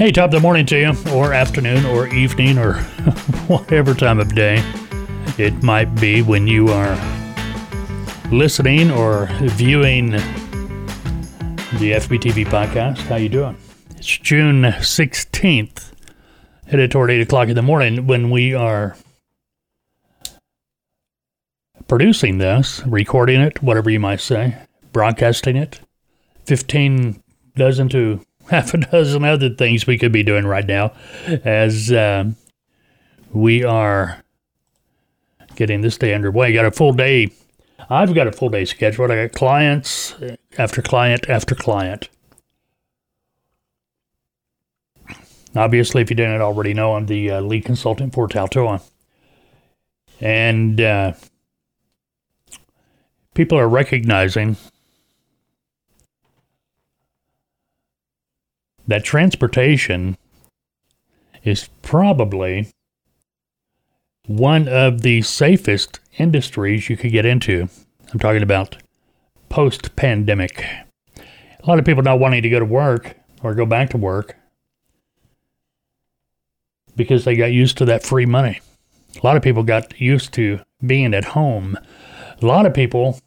Hey, top of the morning to you, or afternoon, or evening, or whatever time of day it might be when you are listening or viewing the FBTV podcast. How you doing? It's June 16th, headed toward 8 o'clock in the morning when we are producing this, recording it, whatever you might say, broadcasting it. 15 dozen to half a dozen other things we could be doing right now as uh, we are getting this day underway. Got a full day. I've got a full day scheduled. I got clients after client after client. Obviously, if you didn't already know, I'm the uh, lead consultant for Tautoa. And uh, people are recognizing that transportation is probably one of the safest industries you could get into. I'm talking about post pandemic. A lot of people not wanting to go to work or go back to work because they got used to that free money. A lot of people got used to being at home. A lot of people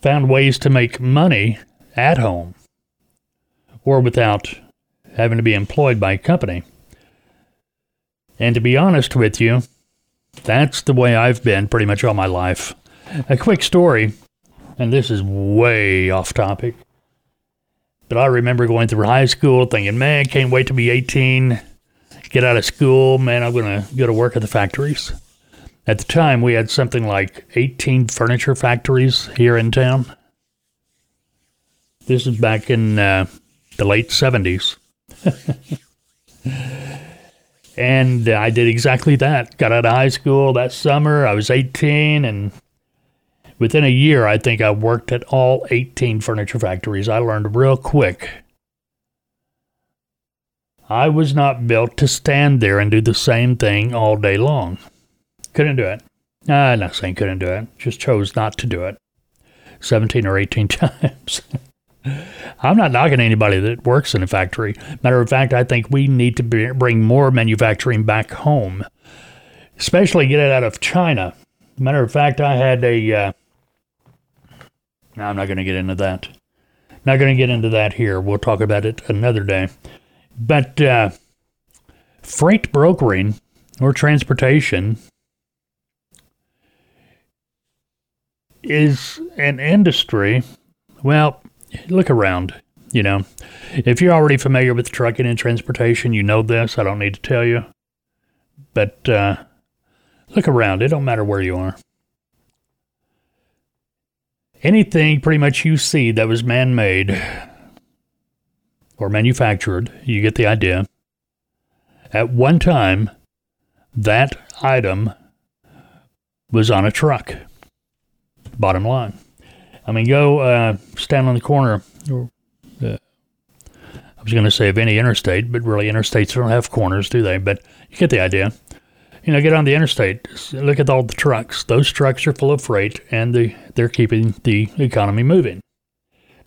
found ways to make money at home or without having to be employed by a company. And to be honest with you, that's the way I've been pretty much all my life. A quick story, and this is way off topic, but I remember going through high school thinking, man, can't wait to be 18, get out of school, man, I'm going to go to work at the factories. At the time, we had something like 18 furniture factories here in town. This is back in uh, the late 70s. and I did exactly that. Got out of high school that summer. I was 18, and within a year, I think I worked at all 18 furniture factories. I learned real quick. I was not built to stand there and do the same thing all day long. Couldn't do it. Ah, I'm not saying couldn't do it, just chose not to do it 17 or 18 times. I'm not knocking anybody that works in a factory. Matter of fact, I think we need to bring more manufacturing back home, especially get it out of China. Matter of fact, I had a. Uh, no, I'm not going to get into that. Not going to get into that here. We'll talk about it another day. But uh, freight brokering or transportation is an industry. Well, look around. You know, if you're already familiar with trucking and transportation, you know this. I don't need to tell you. But uh, look around. It don't matter where you are. Anything pretty much you see that was man made or manufactured, you get the idea. At one time, that item was on a truck. Bottom line. I mean, go uh, stand on the corner. Or, uh, I was going to say of any interstate, but really interstates don't have corners, do they? But you get the idea. You know, get on the interstate. Look at all the trucks. Those trucks are full of freight, and the, they're keeping the economy moving.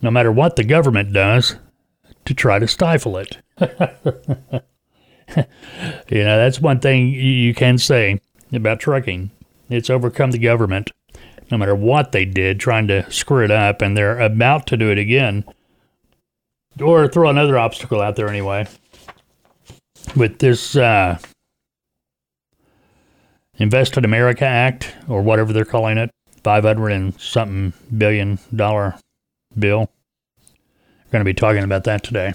No matter what the government does to try to stifle it. you know, that's one thing you can say about trucking. It's overcome the government no matter what they did, trying to screw it up, and they're about to do it again, or throw another obstacle out there anyway. With this uh, America Act, or whatever they're calling it, 500 and something billion dollar bill. We're going to be talking about that today.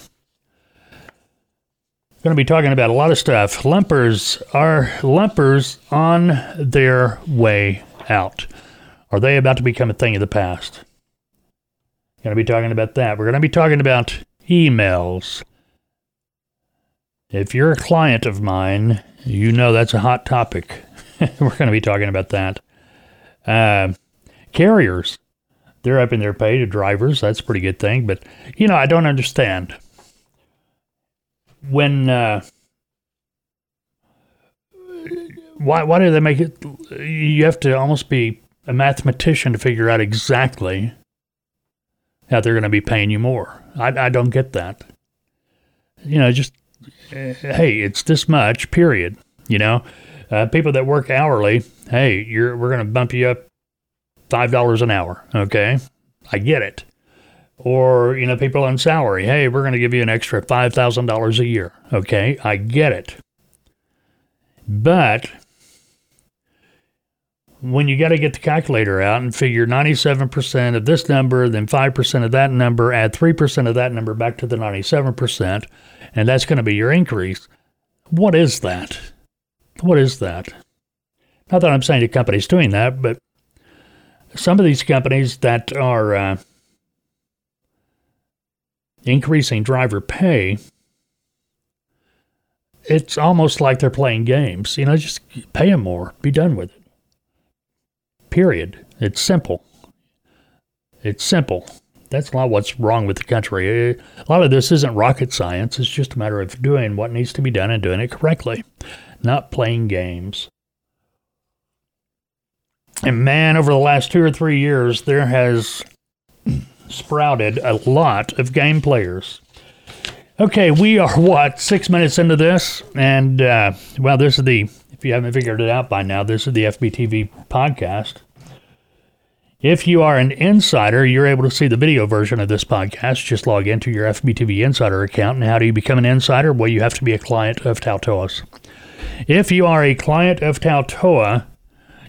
We're Going to be talking about a lot of stuff. Lumpers are lumpers on their way out. Are they about to become a thing of the past? Going to be talking about that. We're going to be talking about emails. If you're a client of mine, you know that's a hot topic. We're going to be talking about that. Uh, carriers, they're upping their pay to drivers. That's a pretty good thing. But, you know, I don't understand. When, uh, why, why do they make it? You have to almost be a mathematician to figure out exactly how they're going to be paying you more. I, I don't get that. you know, just uh, hey, it's this much, period. You know, uh, people that work hourly, hey, you're we're going to bump you up five dollars an hour. Okay, I get it. Or you know, people on salary, hey, we're going to give you an extra five thousand dollars a year. Okay, I get it. But when you got to get the calculator out and figure 97% of this number, then 5% of that number, add 3% of that number back to the 97%, and that's going to be your increase. What is that? What is that? Not that I'm saying the company's doing that, but some of these companies that are uh, increasing driver pay, it's almost like they're playing games. You know, just pay them more, be done with it. Period. It's simple. It's simple. That's a lot what's wrong with the country. A lot of this isn't rocket science. It's just a matter of doing what needs to be done and doing it correctly, not playing games. And man, over the last two or three years, there has sprouted a lot of game players. Okay, we are what, six minutes into this? And, uh, well, this is the, if you haven't figured it out by now, this is the FBTV podcast. If you are an insider, you're able to see the video version of this podcast. Just log into your FBTV Insider account. And how do you become an insider? Well, you have to be a client of Tautoa's. If you are a client of Tautoa,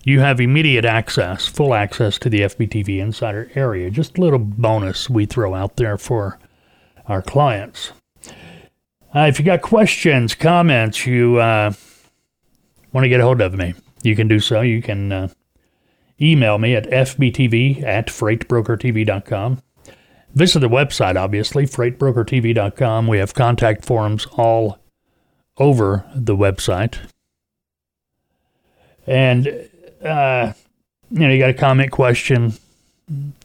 you have immediate access, full access to the FBTV Insider area. Just a little bonus we throw out there for our clients. Uh, if you got questions, comments, you uh, want to get a hold of me, you can do so. You can uh, Email me at fbtv at freightbrokertv.com. Visit the website, obviously, freightbrokertv.com. We have contact forms all over the website. And, uh, you know, you got a comment, question,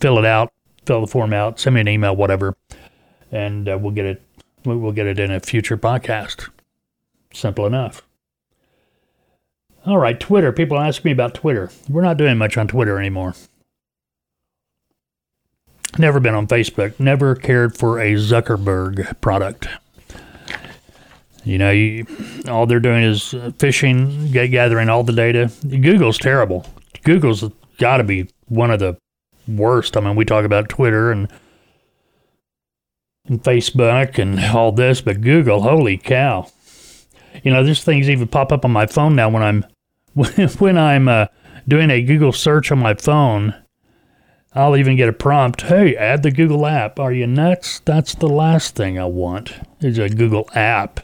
fill it out, fill the form out, send me an email, whatever, and uh, we'll get it. We'll get it in a future podcast. Simple enough. All right, Twitter. People ask me about Twitter. We're not doing much on Twitter anymore. Never been on Facebook. Never cared for a Zuckerberg product. You know, you, all they're doing is fishing, gathering all the data. Google's terrible. Google's got to be one of the worst. I mean, we talk about Twitter and and Facebook and all this, but Google, holy cow! You know, there's things even pop up on my phone now when I'm when I'm uh, doing a Google search on my phone. I'll even get a prompt. Hey, add the Google app. Are you nuts? That's the last thing I want. Is a Google app.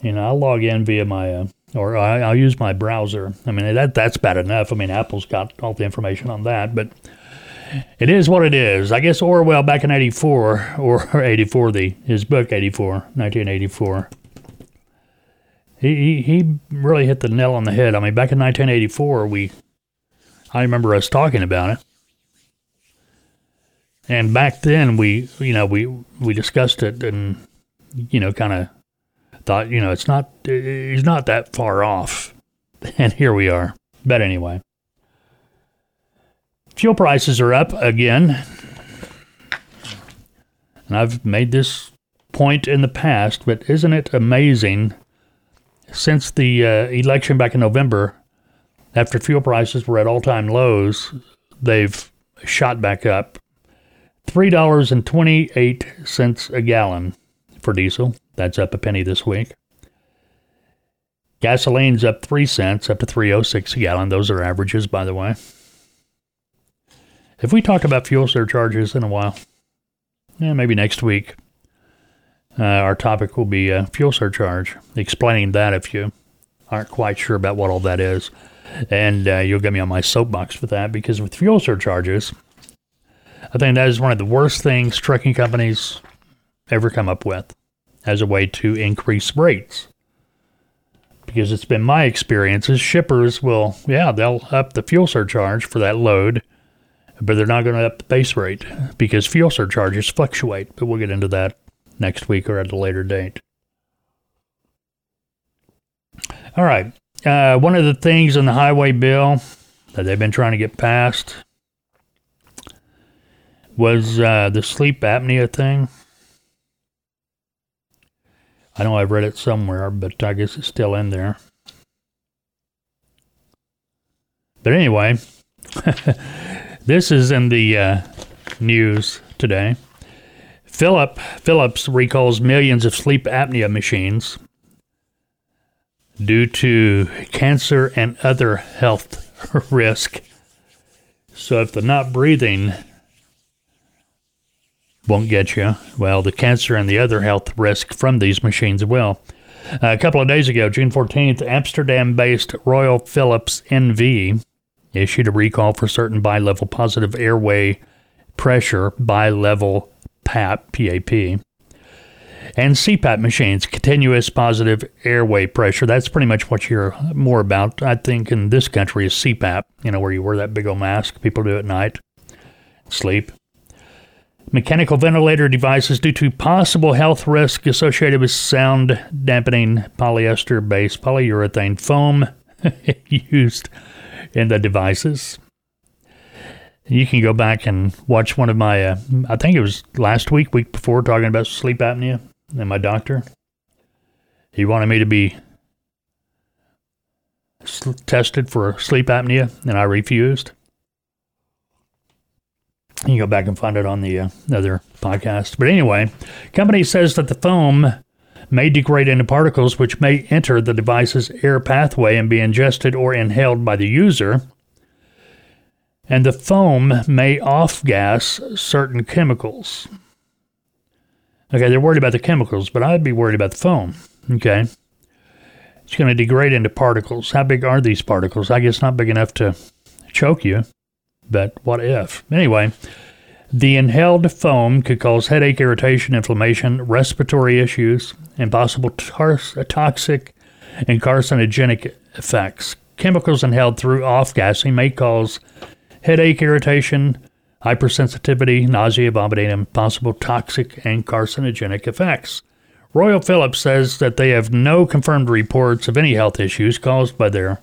You know, I'll log in via my uh, or I, will use my browser. I mean, that that's bad enough. I mean, Apple's got all the information on that, but it is what it is. I guess Orwell back in '84 or '84, the his book '84, 1984 he, he really hit the nail on the head. I mean, back in 1984, we, I remember us talking about it. And back then, we, you know, we, we discussed it and, you know, kind of thought, you know, it's not, he's not that far off. And here we are. But anyway, fuel prices are up again. And I've made this point in the past, but isn't it amazing since the uh, election back in November, after fuel prices were at all time lows, they've shot back up. $3.28 a gallon for diesel. That's up a penny this week. Gasoline's up 3 cents, up to 306 a gallon. Those are averages, by the way. If we talk about fuel surcharges in a while, yeah, maybe next week, uh, our topic will be a fuel surcharge, explaining that if you aren't quite sure about what all that is. And uh, you'll get me on my soapbox for that because with fuel surcharges, I think that is one of the worst things trucking companies ever come up with as a way to increase rates. Because it's been my experience shippers will, yeah, they'll up the fuel surcharge for that load, but they're not going to up the base rate because fuel surcharges fluctuate. But we'll get into that next week or at a later date. All right. Uh, one of the things in the highway bill that they've been trying to get passed was uh, the sleep apnea thing. I know I've read it somewhere, but I guess it's still in there. But anyway, this is in the uh, news today. Philip Philips recalls millions of sleep apnea machines due to cancer and other health risk. So if the not breathing won't get you, well, the cancer and the other health risk from these machines will. a couple of days ago, June 14th, Amsterdam based Royal Philips NV issued a recall for certain bilevel positive airway pressure bilevel PAP, PAP, and CPAP machines, continuous positive airway pressure. That's pretty much what you're more about, I think, in this country is CPAP, you know, where you wear that big old mask people do at night, sleep. Mechanical ventilator devices due to possible health risk associated with sound dampening polyester based polyurethane foam used in the devices. You can go back and watch one of my, uh, I think it was last week, week before, talking about sleep apnea and my doctor. He wanted me to be tested for sleep apnea, and I refused. You can go back and find it on the uh, other podcast. But anyway, company says that the foam may degrade into particles which may enter the device's air pathway and be ingested or inhaled by the user and the foam may off gas certain chemicals. Okay, they're worried about the chemicals, but I'd be worried about the foam. Okay. It's going to degrade into particles. How big are these particles? I guess not big enough to choke you, but what if? Anyway, the inhaled foam could cause headache, irritation, inflammation, respiratory issues, and possible tar- toxic and carcinogenic effects. Chemicals inhaled through off gassing may cause headache, irritation, hypersensitivity, nausea, vomiting, and possible toxic and carcinogenic effects. Royal Philips says that they have no confirmed reports of any health issues caused by their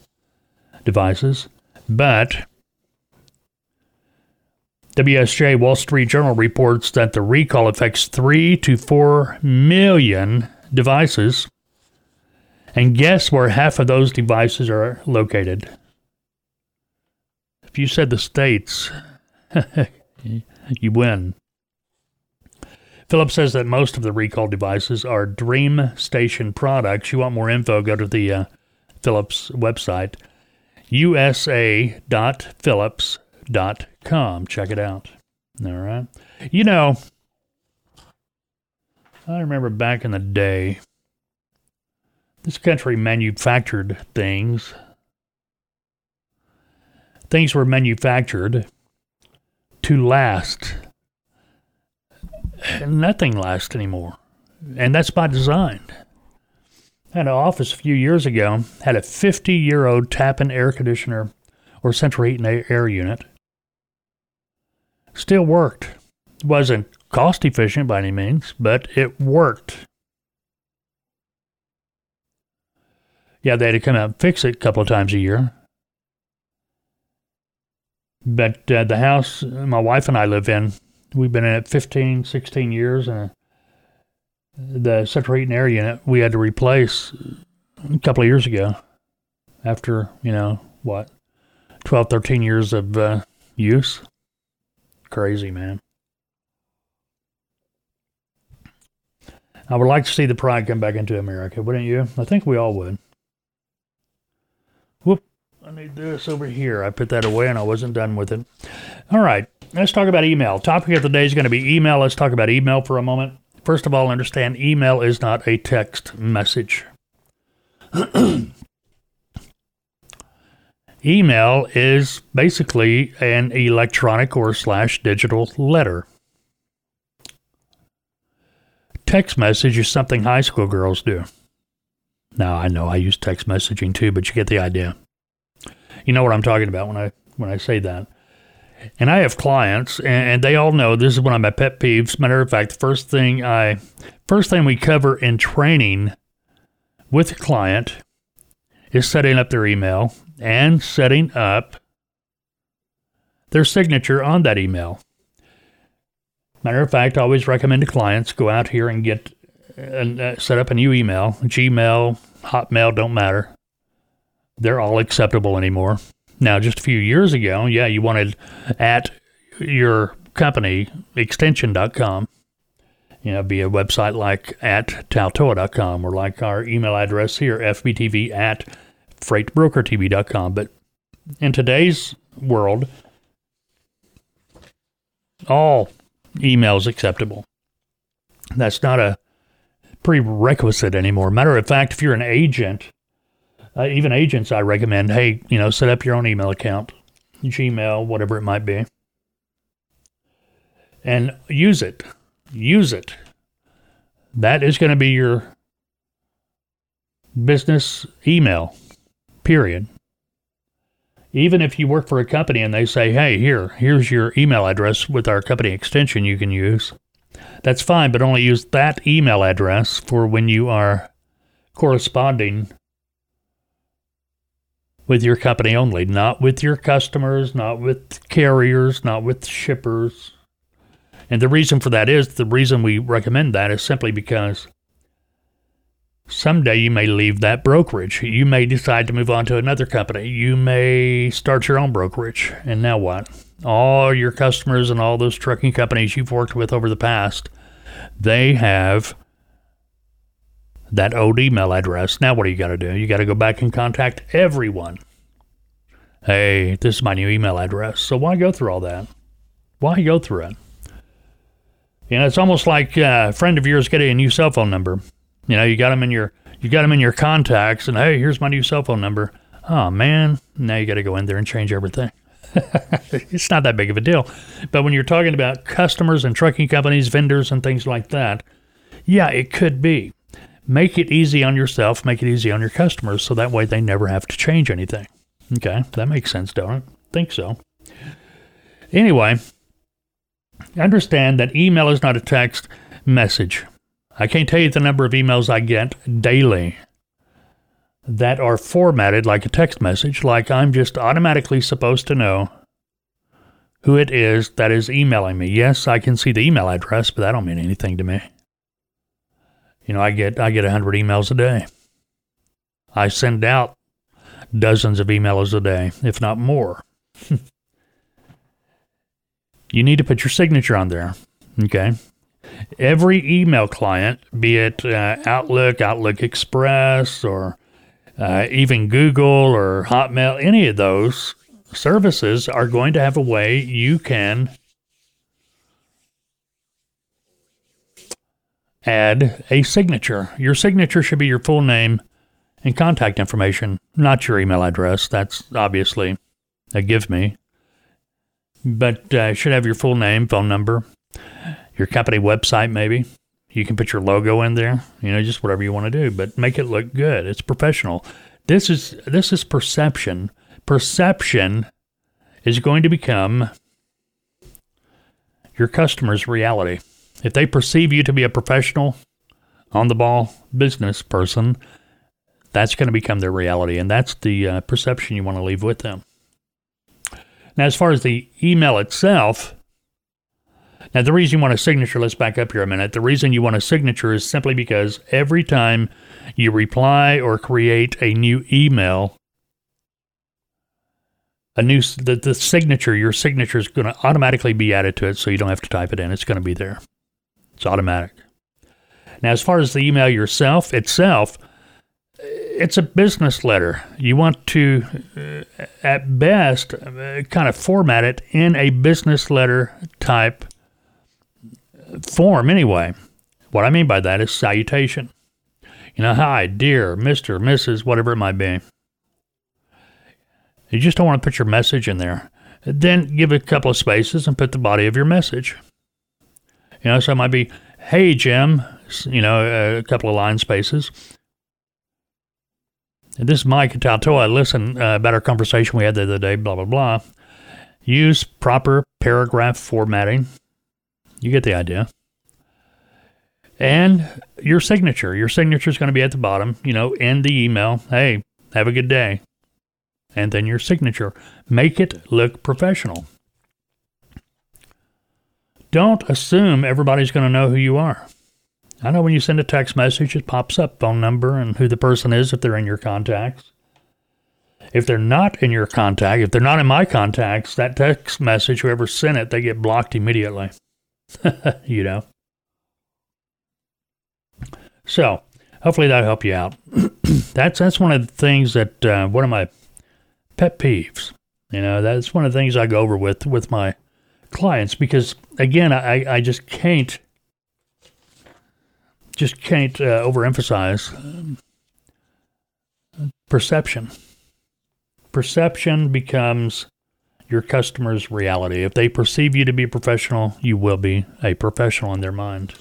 devices, but WSJ Wall Street Journal reports that the recall affects 3 to 4 million devices. And guess where half of those devices are located? You said the states, you win. Philips says that most of the recall devices are DreamStation products. You want more info, go to the uh, Philips website, usa.philips.com. Check it out. All right. You know, I remember back in the day, this country manufactured things things were manufactured to last. Nothing lasts anymore. And that's by design. I had an office a few years ago, had a 50 year old Tappan air conditioner or central heat and air unit. Still worked. Wasn't cost efficient by any means, but it worked. Yeah, they had to come out and fix it a couple of times a year. But uh, the house my wife and I live in, we've been in it 15, 16 years, and the central heating air unit we had to replace a couple of years ago after, you know, what, 12, 13 years of uh, use. Crazy, man. I would like to see the pride come back into America, wouldn't you? I think we all would. I need this over here. I put that away and I wasn't done with it. All right, let's talk about email. Topic of the day is going to be email. Let's talk about email for a moment. First of all, understand email is not a text message. email is basically an electronic or slash digital letter. Text message is something high school girls do. Now, I know I use text messaging too, but you get the idea. You know what I'm talking about when I when I say that. And I have clients, and, they all know this is one of my pet peeves. Matter of fact, the first thing I first thing we cover in training with a client is setting up their email and setting up their signature on that email. Matter of fact, I always recommend to clients go out here and get and uh, set up a new email. Gmail, Hotmail don't matter. They're all acceptable anymore. Now, just a few years ago, yeah, you wanted at your company extension.com. You know, be a website like at tautoa.com or like our email address here, fbtv at freightbrokertv.com. But in today's world, all emails acceptable. That's not a prerequisite anymore. Matter of fact, if you're an agent, uh, even agents, I recommend, hey, you know, set up your own email account, Gmail, whatever it might be, and use it. Use it. That is going to be your business email, period. Even if you work for a company and they say, hey, here, here's your email address with our company extension you can use, that's fine, but only use that email address for when you are corresponding with your company only, not with your customers, not with carriers, not with shippers. And the reason for that is the reason we recommend that is simply because Someday you may leave that brokerage. You may decide to move on to another company. You may start your own brokerage. And now what? All your customers and all those trucking companies you've worked with over the past, they have that old email address. Now what do you got to do? You got to go back and contact everyone. Hey, this is my new email address. So why go through all that? Why go through it? You know, it's almost like uh, a friend of yours getting a new cell phone number. You know, you got them in your you got them in your contacts, and hey, here's my new cell phone number. Oh man, now you got to go in there and change everything. it's not that big of a deal. But when you're talking about customers and trucking companies, vendors, and things like that, yeah, it could be. Make it easy on yourself, make it easy on your customers, so that way they never have to change anything. Okay, that makes sense, don't it? Think so. Anyway, understand that email is not a text message. I can't tell you the number of emails I get daily that are formatted like a text message, like I'm just automatically supposed to know who it is that is emailing me. Yes, I can see the email address, but that don't mean anything to me. You know, I get I get 100 emails a day. I send out dozens of emails a day, if not more. you need to put your signature on there. Okay? every email client, be it uh, Outlook, Outlook Express, or uh, even Google or Hotmail, any of those services are going to have a way you can add a signature. Your signature should be your full name and contact information, not your email address. That's obviously a give me. But uh, should have your full name, phone number, your company website, maybe. You can put your logo in there, you know, just whatever you want to do, but make it look good. It's professional. This is this is perception. Perception is going to become your customer's reality. If they perceive you to be a professional, on the ball business person, that's going to become their reality. And that's the uh, perception you want to leave with them. Now, as far as the email itself, now, the reason you want a signature, let's back up here a minute. The reason you want a signature is simply because every time you reply or create a new email, a new the, the signature, your signature is going to automatically be added to it, so you don't have to type it in. It's going to be there. It's automatic. Now, as far as the email yourself itself, it's a business letter. You want to, uh, at best, uh, kind of format it in a business letter type form anyway. What I mean by that is salutation. You know, hi, dear, Mr., Mrs., whatever it might be. You just don't want to put your message in there. Then give a couple of spaces and put the body of your message. You know, so it might be, hey, Jim, you know, a couple of line spaces. This is Mike at Tautoa. Listen uh, about our conversation we had the other day, blah, blah, blah. Use proper paragraph formatting you get the idea. And your signature. Your signature is going to be at the bottom, you know, in the email. Hey, have a good day. And then your signature. Make it look professional. Don't assume everybody's going to know who you are. I know when you send a text message, it pops up phone number and who the person is if they're in your contacts. If they're not in your contact, if they're not in my contacts, that text message, whoever sent it, they get blocked immediately. you know. So, hopefully that helped you out. that's that's one of the things that uh, one of my pet peeves. You know, that's one of the things I go over with with my clients because again, I I just can't just can't uh, overemphasize um, perception. Perception becomes your customer's reality. If they perceive you to be a professional, you will be a professional in their mind.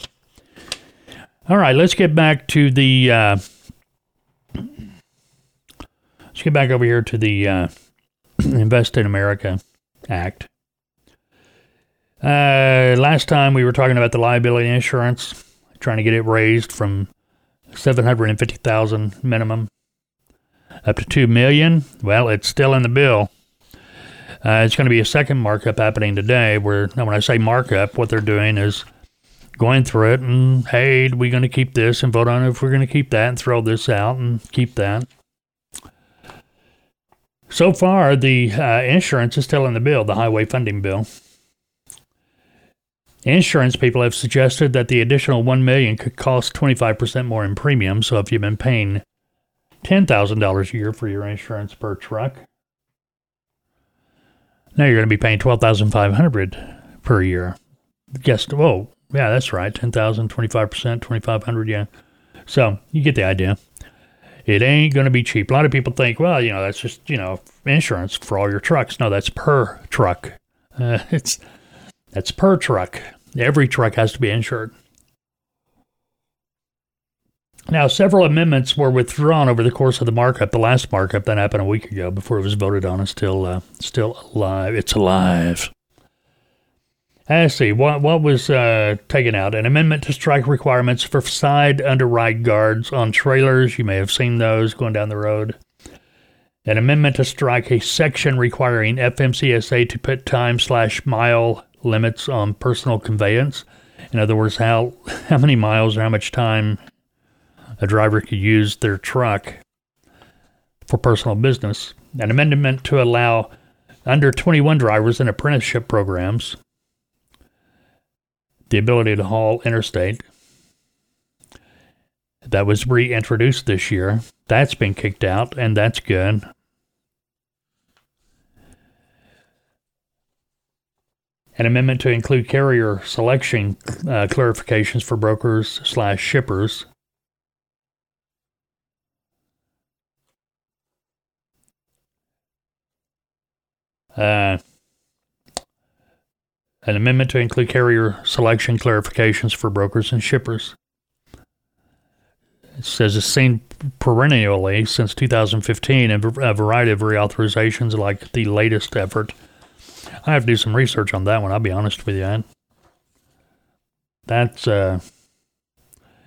All right, let's get back to the. Uh, let's get back over here to the uh, Invest in America Act. Uh, last time we were talking about the liability insurance trying to get it raised from 750,000 minimum up to 2 million. Well, it's still in the bill. Uh, it's going to be a second markup happening today where when I say markup, what they're doing is going through it and hey, we're going to keep this and vote on if we're going to keep that and throw this out and keep that. So far, the uh, insurance is still in the bill, the highway funding bill. Insurance people have suggested that the additional 1 million could cost 25% more in premium. So if you've been paying $10,000 a year for your insurance per truck, now you're going to be paying 12500 per year. Guess, oh, yeah, that's right. 10000 25%, 2500 yeah. So you get the idea. It ain't going to be cheap. A lot of people think, well, you know, that's just, you know, insurance for all your trucks. No, that's per truck. Uh, it's that's per truck. Every truck has to be insured. Now, several amendments were withdrawn over the course of the markup. The last markup that happened a week ago before it was voted on is still uh, still alive. It's alive. Let's see what what was uh, taken out. An amendment to strike requirements for side under ride guards on trailers. You may have seen those going down the road. An amendment to strike a section requiring FMCSA to put time slash mile limits on personal conveyance. In other words, how how many miles or how much time a driver could use their truck for personal business. An amendment to allow under 21 drivers in apprenticeship programs the ability to haul interstate. That was reintroduced this year. That's been kicked out, and that's good. An amendment to include carrier selection uh, clarifications for brokers slash shippers. Uh, an amendment to include carrier selection clarifications for brokers and shippers. It says it's seen perennially since 2015 in a variety of reauthorizations, like the latest effort I have to do some research on that one. I'll be honest with you. That's uh,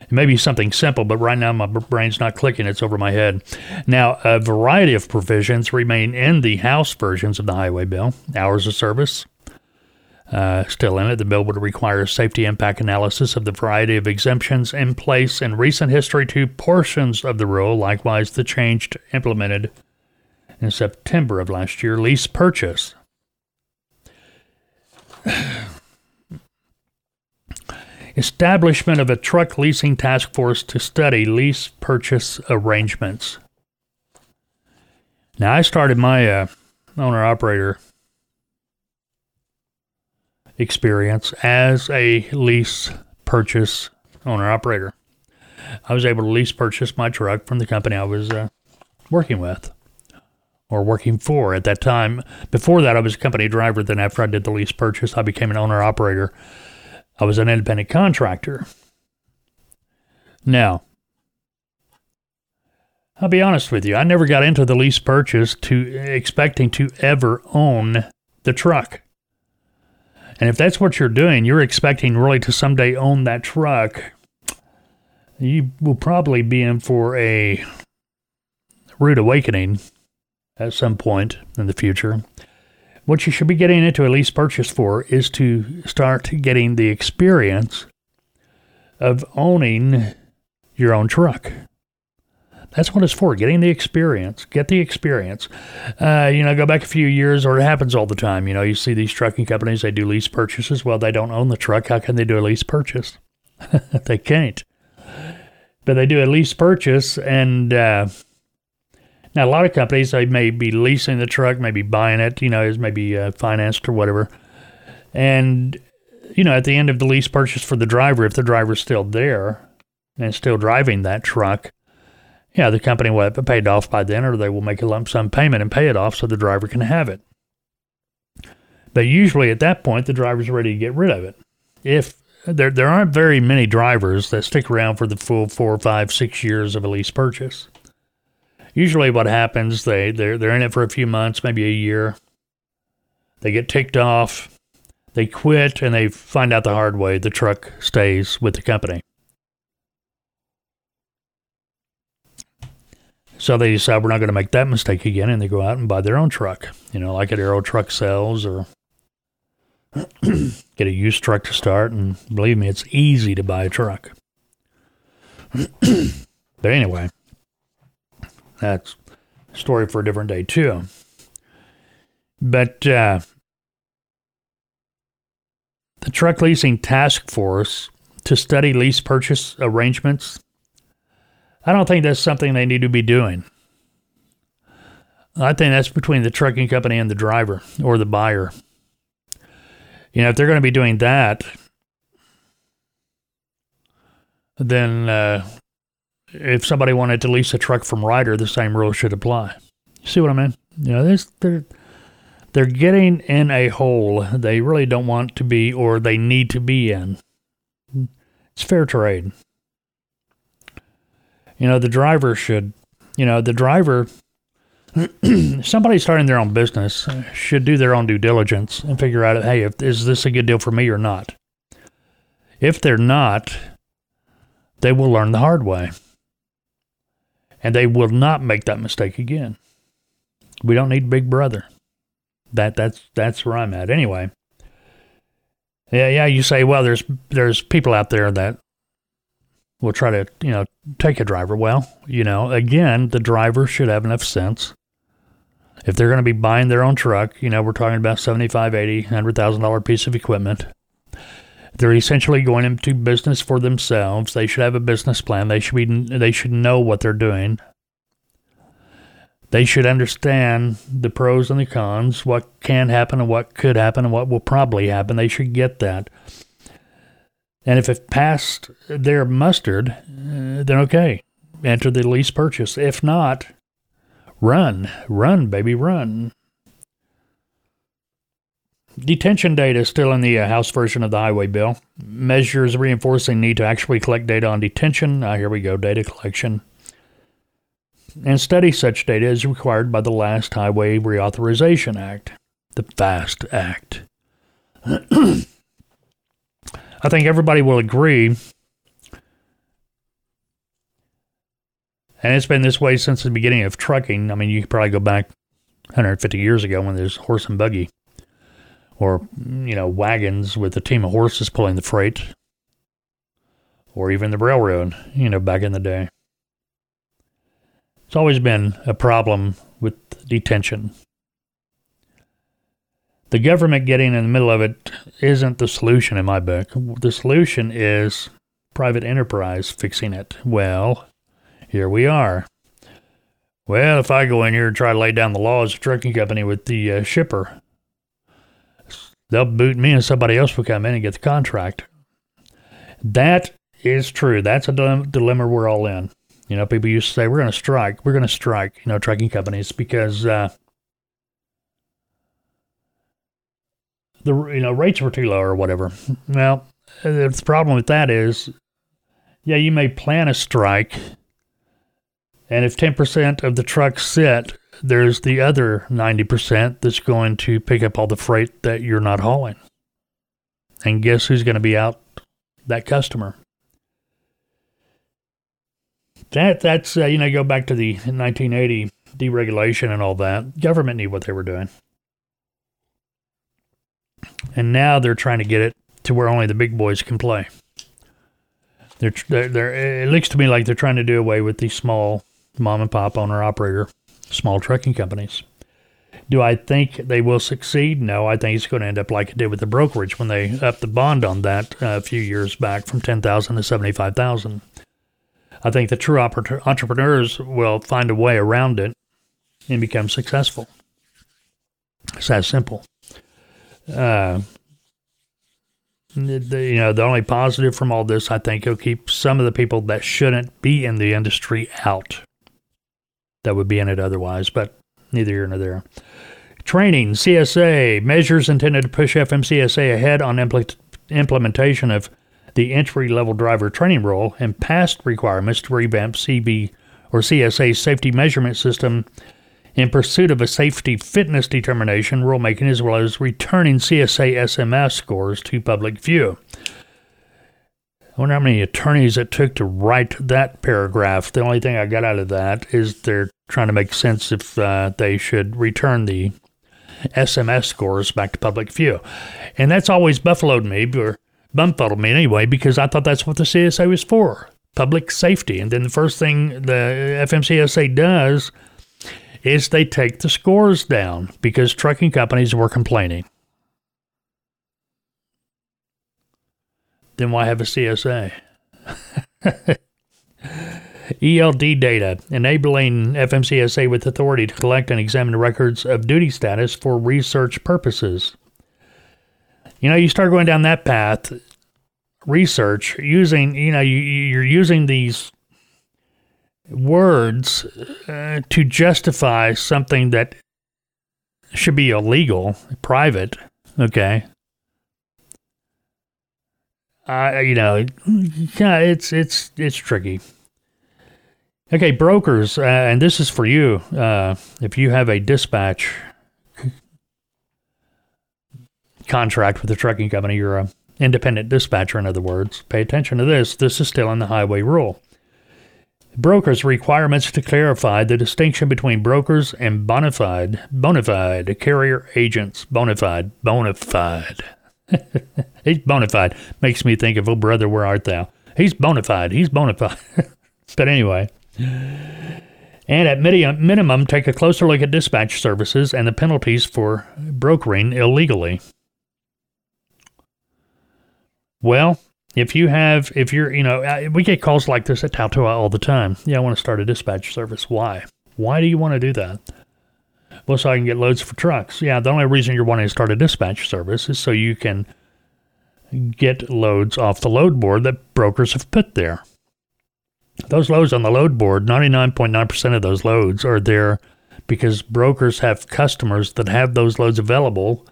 it may be something simple, but right now my brain's not clicking. It's over my head. Now, a variety of provisions remain in the House versions of the Highway Bill. Hours of service, uh, still in it. The bill would require safety impact analysis of the variety of exemptions in place in recent history to portions of the rule. Likewise, the change implemented in September of last year. Lease purchase Establishment of a truck leasing task force to study lease purchase arrangements. Now, I started my uh, owner operator experience as a lease purchase owner operator. I was able to lease purchase my truck from the company I was uh, working with or working for at that time. Before that, I was a company driver. Then, after I did the lease purchase, I became an owner operator. I was an independent contractor. Now, I'll be honest with you, I never got into the lease purchase to expecting to ever own the truck. And if that's what you're doing, you're expecting really to someday own that truck, you will probably be in for a rude awakening at some point in the future. What you should be getting into a lease purchase for is to start getting the experience of owning your own truck. That's what it's for, getting the experience. Get the experience. Uh, you know, go back a few years, or it happens all the time. You know, you see these trucking companies, they do lease purchases. Well, they don't own the truck. How can they do a lease purchase? they can't. But they do a lease purchase, and uh, now a lot of companies, they may be leasing the truck, maybe buying it, you know, is maybe uh, financed or whatever. And, you know, at the end of the lease purchase for the driver, if the driver's still there and still driving that truck, yeah, the company will have it paid off by then, or they will make a lump sum payment and pay it off so the driver can have it. But usually at that point, the driver's ready to get rid of it. If there, there aren't very many drivers that stick around for the full four, five, six years of a lease purchase. Usually, what happens, they they're they're in it for a few months, maybe a year. They get ticked off, they quit, and they find out the hard way the truck stays with the company. So they decide we're not going to make that mistake again, and they go out and buy their own truck. You know, like at Arrow Truck Sales or get a used truck to start. And believe me, it's easy to buy a truck. but anyway, that's a story for a different day too. But uh, the Truck Leasing Task Force to study lease purchase arrangements I don't think that's something they need to be doing. I think that's between the trucking company and the driver or the buyer. You know, if they're going to be doing that, then uh, if somebody wanted to lease a truck from Ryder, the same rule should apply. See what I mean? You know, they're they're getting in a hole they really don't want to be or they need to be in. It's fair trade. You know, the driver should, you know, the driver, somebody starting their own business should do their own due diligence and figure out, hey, if, is this a good deal for me or not? If they're not, they will learn the hard way. And they will not make that mistake again. We don't need Big Brother. That that's that's where I'm at. Anyway. Yeah, yeah, you say, well, there's there's people out there that will try to, you know, take a driver. Well, you know, again, the driver should have enough sense. If they're going to be buying their own truck, you know, we're talking about seventy-five, eighty, hundred thousand dollar piece of equipment. They're essentially going into business for themselves. They should have a business plan. They should be. They should know what they're doing. They should understand the pros and the cons, what can happen and what could happen and what will probably happen. They should get that. And if it passed their mustard, uh, then okay, enter the lease purchase. If not, run, run, baby, run. Detention data is still in the uh, House version of the highway bill. Measures reinforcing need to actually collect data on detention. Ah, here we go, data collection. And study such data is required by the last Highway Reauthorization Act, the FAST Act. I think everybody will agree, and it's been this way since the beginning of trucking. I mean, you could probably go back 150 years ago when there's horse and buggy, or you know, wagons with a team of horses pulling the freight, or even the railroad. You know, back in the day, it's always been a problem with detention the government getting in the middle of it isn't the solution in my book. The solution is private enterprise fixing it. Well, here we are. Well, if I go in here and try to lay down the law as a trucking company with the uh, shipper, they'll boot me and somebody else will come in and get the contract. That is true. That's a dilemma we're all in. You know, people used to say, we're going to strike. We're going to strike, you know, trucking companies because uh, the you know rates were too low or whatever. Well, the problem with that is, yeah, you may plan a strike, and if ten percent of the trucks sit, there's the other ninety percent that's going to pick up all the freight that you're not hauling. And guess who's going to be out? That customer. That that's uh, you know go back to the 1980 deregulation and all that. Government knew what they were doing. And now they're trying to get it to where only the big boys can play. They're, they're, they're, it looks to me like they're trying to do away with the small mom and pop owner operator small trucking companies. Do I think they will succeed? No, I think it's going to end up like it did with the brokerage when they upped the bond on that uh, a few years back from 10,000 to 75,000. I think the true entrepreneurs will find a way around it and become successful. It's that simple. Uh, the, you know, the only positive from all this, I think, will keep some of the people that shouldn't be in the industry out that would be in it otherwise, but neither here nor there. Training, CSA, measures intended to push FMCSA ahead on impl- implementation of the entry level driver training role and past requirements to revamp CB or CSA safety measurement system in pursuit of a safety fitness determination rulemaking as well as returning CSA SMS scores to public view. I wonder how many attorneys it took to write that paragraph. The only thing I got out of that is they're trying to make sense if uh, they should return the SMS scores back to public view. And that's always buffaloed me, or bumfuddled me anyway, because I thought that's what the CSA was for public safety. And then the first thing the FMCSA does is they take the scores down because trucking companies were complaining. Then why have a CSA? ELD data, enabling FMCSA with authority to collect and examine records of duty status for research purposes. You know, you start going down that path, research, using, you know, you, you're using these words uh, to justify something that should be illegal, private, okay? Uh, you know, yeah, it's it's it's tricky. Okay, brokers, uh, and this is for you. Uh, if you have a dispatch contract with a trucking company, you're a independent dispatcher. In other words, pay attention to this. This is still in the highway rule. Brokers' requirements to clarify the distinction between brokers and bona fide, bona fide carrier agents. Bona fide, bona fide. He's bona fide. Makes me think of, oh, brother, where art thou? He's bona fide. He's bona fide. but anyway. And at minimum, take a closer look at dispatch services and the penalties for brokering illegally. Well, if you have, if you're, you know, we get calls like this at Tautoa all the time. Yeah, I want to start a dispatch service. Why? Why do you want to do that? Well, so I can get loads for trucks. Yeah, the only reason you're wanting to start a dispatch service is so you can get loads off the load board that brokers have put there. Those loads on the load board, 99.9% of those loads are there because brokers have customers that have those loads available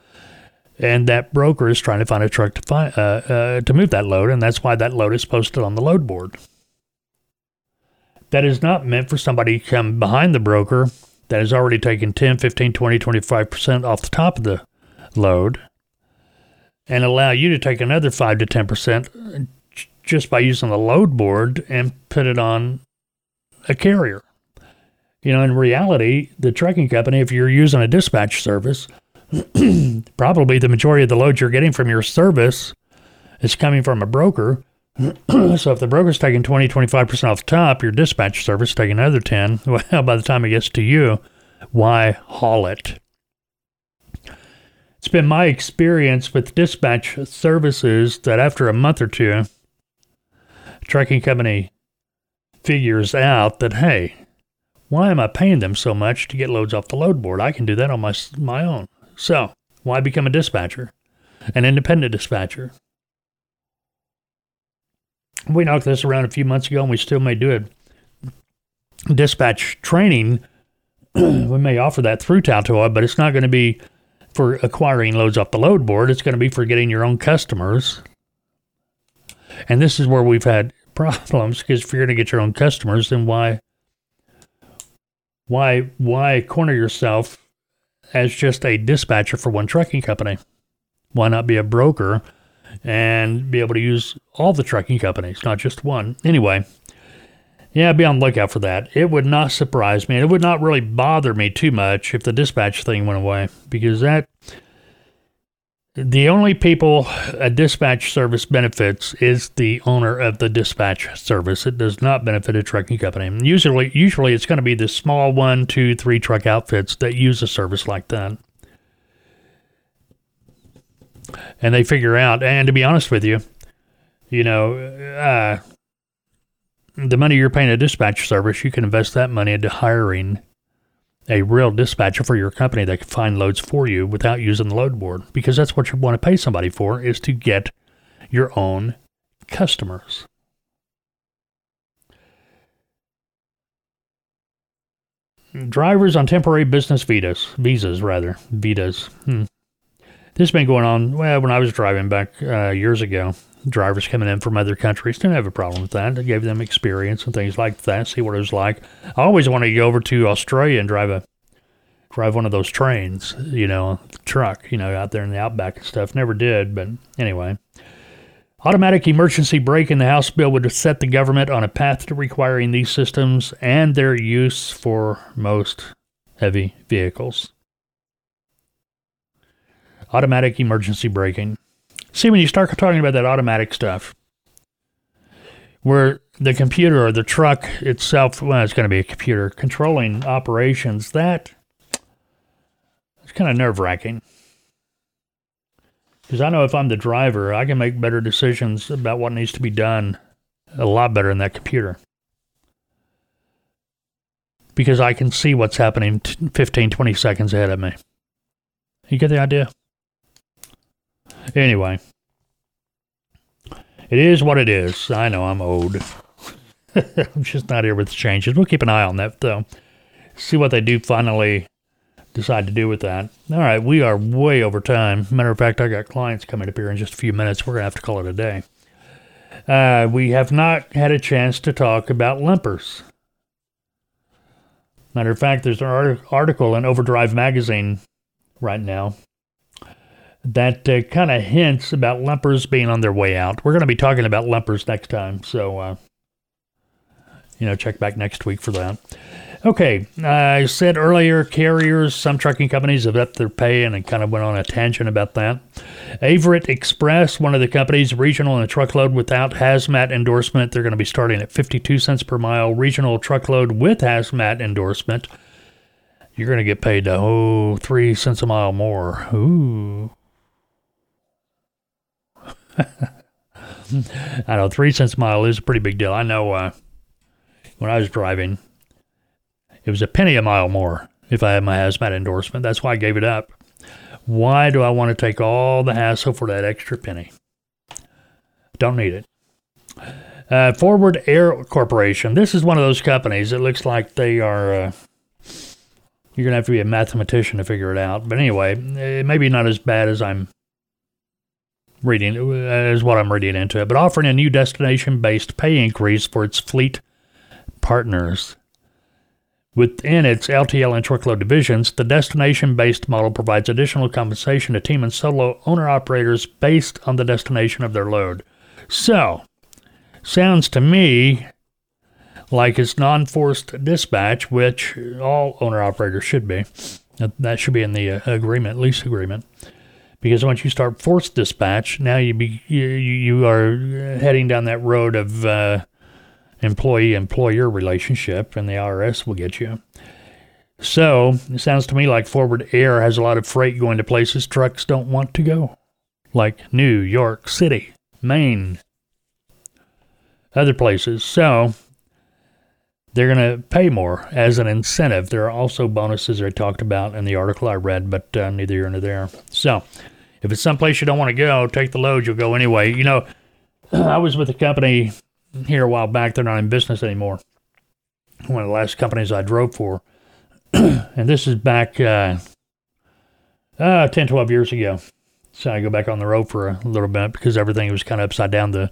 and that broker is trying to find a truck to find, uh, uh, to move that load, and that's why that load is posted on the load board. That is not meant for somebody to come behind the broker that has already taken 10, 15, 20, 25% off the top of the load and allow you to take another 5 to 10% just by using the load board and put it on a carrier. You know, in reality, the trucking company, if you're using a dispatch service, probably the majority of the load you're getting from your service is coming from a broker. so if the broker's taking 20, 25% off the top, your dispatch service taking another 10, well, by the time it gets to you, why haul it? It's been my experience with dispatch services that after a month or two, trucking company figures out that, hey, why am I paying them so much to get loads off the load board? I can do that on my, my own. So, why become a dispatcher? An independent dispatcher? We knocked this around a few months ago and we still may do it. Dispatch training, we may offer that through Tautoa, but it's not going to be for acquiring loads off the load board. It's going to be for getting your own customers. And this is where we've had problems because if you're going to get your own customers, then why why why corner yourself as just a dispatcher for one trucking company? Why not be a broker and be able to use all the trucking companies, not just one? Anyway, yeah, be on the lookout for that. It would not surprise me. It would not really bother me too much if the dispatch thing went away because that the only people a dispatch service benefits is the owner of the dispatch service. It does not benefit a trucking company. Usually, usually it's going to be the small one, two, three truck outfits that use a service like that. And they figure out, and to be honest with you, you know, uh, the money you're paying a dispatch service, you can invest that money into hiring a real dispatcher for your company that can find loads for you without using the load board because that's what you want to pay somebody for is to get your own customers. Drivers on temporary business visas, visas rather, visas. Hmm. This has been going on well when I was driving back uh, years ago. Drivers coming in from other countries didn't have a problem with that. I gave them experience and things like that, see what it was like. I always wanted to go over to Australia and drive a drive one of those trains, you know, truck, you know, out there in the outback and stuff. Never did, but anyway. Automatic emergency brake in the House bill would set the government on a path to requiring these systems and their use for most heavy vehicles. Automatic emergency braking. See, when you start talking about that automatic stuff, where the computer or the truck itself, well, it's going to be a computer controlling operations, that it's kind of nerve wracking. Because I know if I'm the driver, I can make better decisions about what needs to be done a lot better than that computer. Because I can see what's happening 15, 20 seconds ahead of me. You get the idea? Anyway, it is what it is. I know I'm old. I'm just not here with the changes. We'll keep an eye on that, though. See what they do finally decide to do with that. All right, we are way over time. Matter of fact, I got clients coming up here in just a few minutes. We're to have to call it a day. Uh, we have not had a chance to talk about limiters. Matter of fact, there's an article in Overdrive Magazine right now that uh, kind of hints about limiters being on their way out. We're going to be talking about limiters next time, so uh, you know, check back next week for that. Okay, I said earlier, carriers, some trucking companies have upped their pay, and I kind of went on a tangent about that. Averitt Express, one of the companies, regional and truckload without hazmat endorsement, they're going to be starting at 52 cents per mile. Regional truckload with hazmat endorsement, you're going to get paid oh three cents a mile more. Ooh. I know three cents a mile is a pretty big deal. I know uh, when I was driving, it was a penny a mile more if I had my hazmat endorsement. That's why I gave it up. Why do I want to take all the hassle for that extra penny? Don't need it. Uh, Forward Air Corporation. This is one of those companies. It looks like they are. Uh, you're gonna have to be a mathematician to figure it out. But anyway, it may be not as bad as I'm reading, is what I'm reading into it. But offering a new destination-based pay increase for its fleet partners. Within its LTL and truckload divisions, the destination based model provides additional compensation to team and solo owner operators based on the destination of their load. So, sounds to me like it's non forced dispatch, which all owner operators should be. That should be in the uh, agreement, lease agreement. Because once you start forced dispatch, now you be you, you are heading down that road of uh, employee employer relationship, and the IRS will get you. So it sounds to me like Forward Air has a lot of freight going to places trucks don't want to go, like New York City, Maine, other places. So they're going to pay more as an incentive. There are also bonuses I talked about in the article I read, but uh, neither here nor there. So if it's someplace you don't want to go, take the load, you'll go anyway. You know, I was with a company here a while back. They're not in business anymore. One of the last companies I drove for. and this is back uh, uh, 10, 12 years ago. So I go back on the road for a little bit because everything was kind of upside down the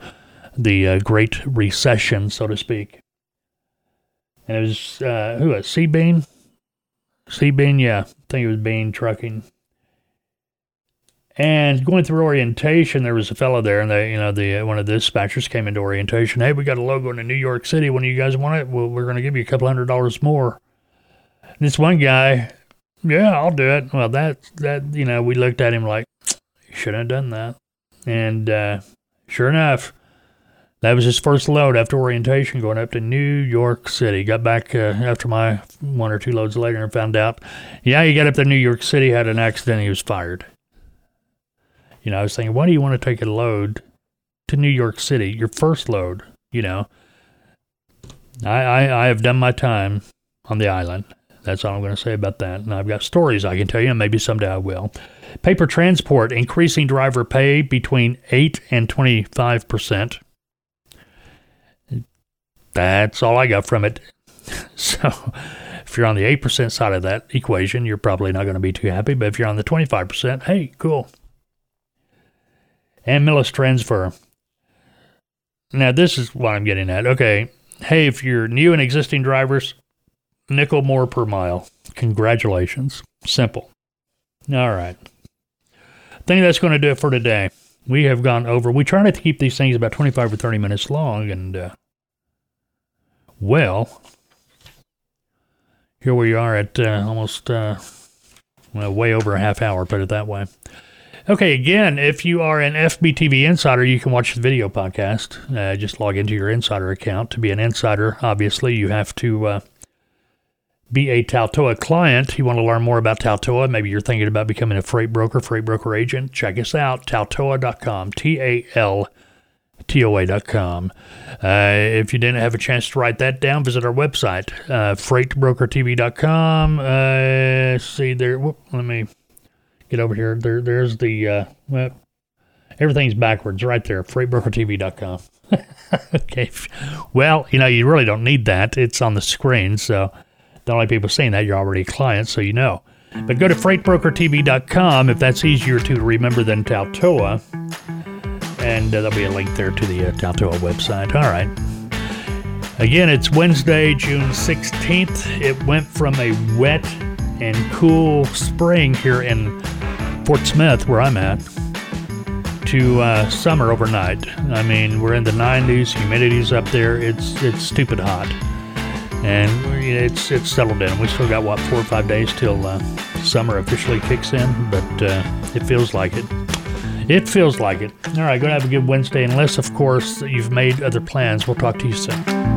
the uh, Great Recession, so to speak. And it was uh, who was Sea Bean? Sea Bean, yeah, I think it was Bean Trucking. And going through orientation, there was a fellow there, and they, you know, the one of the dispatchers came into orientation. Hey, we got a logo in New York City. When you guys want it, well, we're going to give you a couple hundred dollars more. And this one guy, yeah, I'll do it. Well, that that you know, we looked at him like, you Shouldn't have done that. And uh, sure enough, that was his first load after orientation going up to New York City. Got back uh, after my one or two loads later and found out, yeah, he got up to New York City, had an accident, he was fired. You know, I was thinking, why do you want to take a load to New York City, your first load? You know, I, I, I have done my time on the island. That's all I'm going to say about that. And I've got stories I can tell you, and maybe someday I will. Paper transport increasing driver pay between 8 and 25 percent. That's all I got from it. So if you're on the 8% side of that equation, you're probably not going to be too happy. But if you're on the 25%, hey, cool. And Millis transfer. Now, this is what I'm getting at. Okay. Hey, if you're new and existing drivers, nickel more per mile. Congratulations. Simple. All right. I think that's going to do it for today. We have gone over. We try to keep these things about 25 or 30 minutes long, and uh, well, here we are at uh, almost uh, well, way over a half hour, put it that way. Okay, again, if you are an FBTV insider, you can watch the video podcast. Uh, just log into your insider account. To be an insider, obviously, you have to uh, be a Tautoa client. You want to learn more about Tautoa. Maybe you're thinking about becoming a freight broker, freight broker agent. Check us out, tautoa.com, T A L TOA.com. Uh, if you didn't have a chance to write that down, visit our website, uh, freightbrokertv.com. Uh, see there, whoop, let me get over here. There, there's the, uh, well, everything's backwards right there, freightbrokertv.com. okay. Well, you know, you really don't need that. It's on the screen. So the only people saying that, you're already a client, so you know. But go to freightbrokertv.com if that's easier to remember than Tautoa and uh, there'll be a link there to the uh, website. All right. Again, it's Wednesday, June 16th. It went from a wet and cool spring here in Fort Smith, where I'm at, to uh, summer overnight. I mean, we're in the 90s, humidity's up there. It's it's stupid hot, and it's it's settled in. We still got what four or five days till uh, summer officially kicks in, but uh, it feels like it. It feels like it. All right, go have a good Wednesday, unless, of course, you've made other plans. We'll talk to you soon.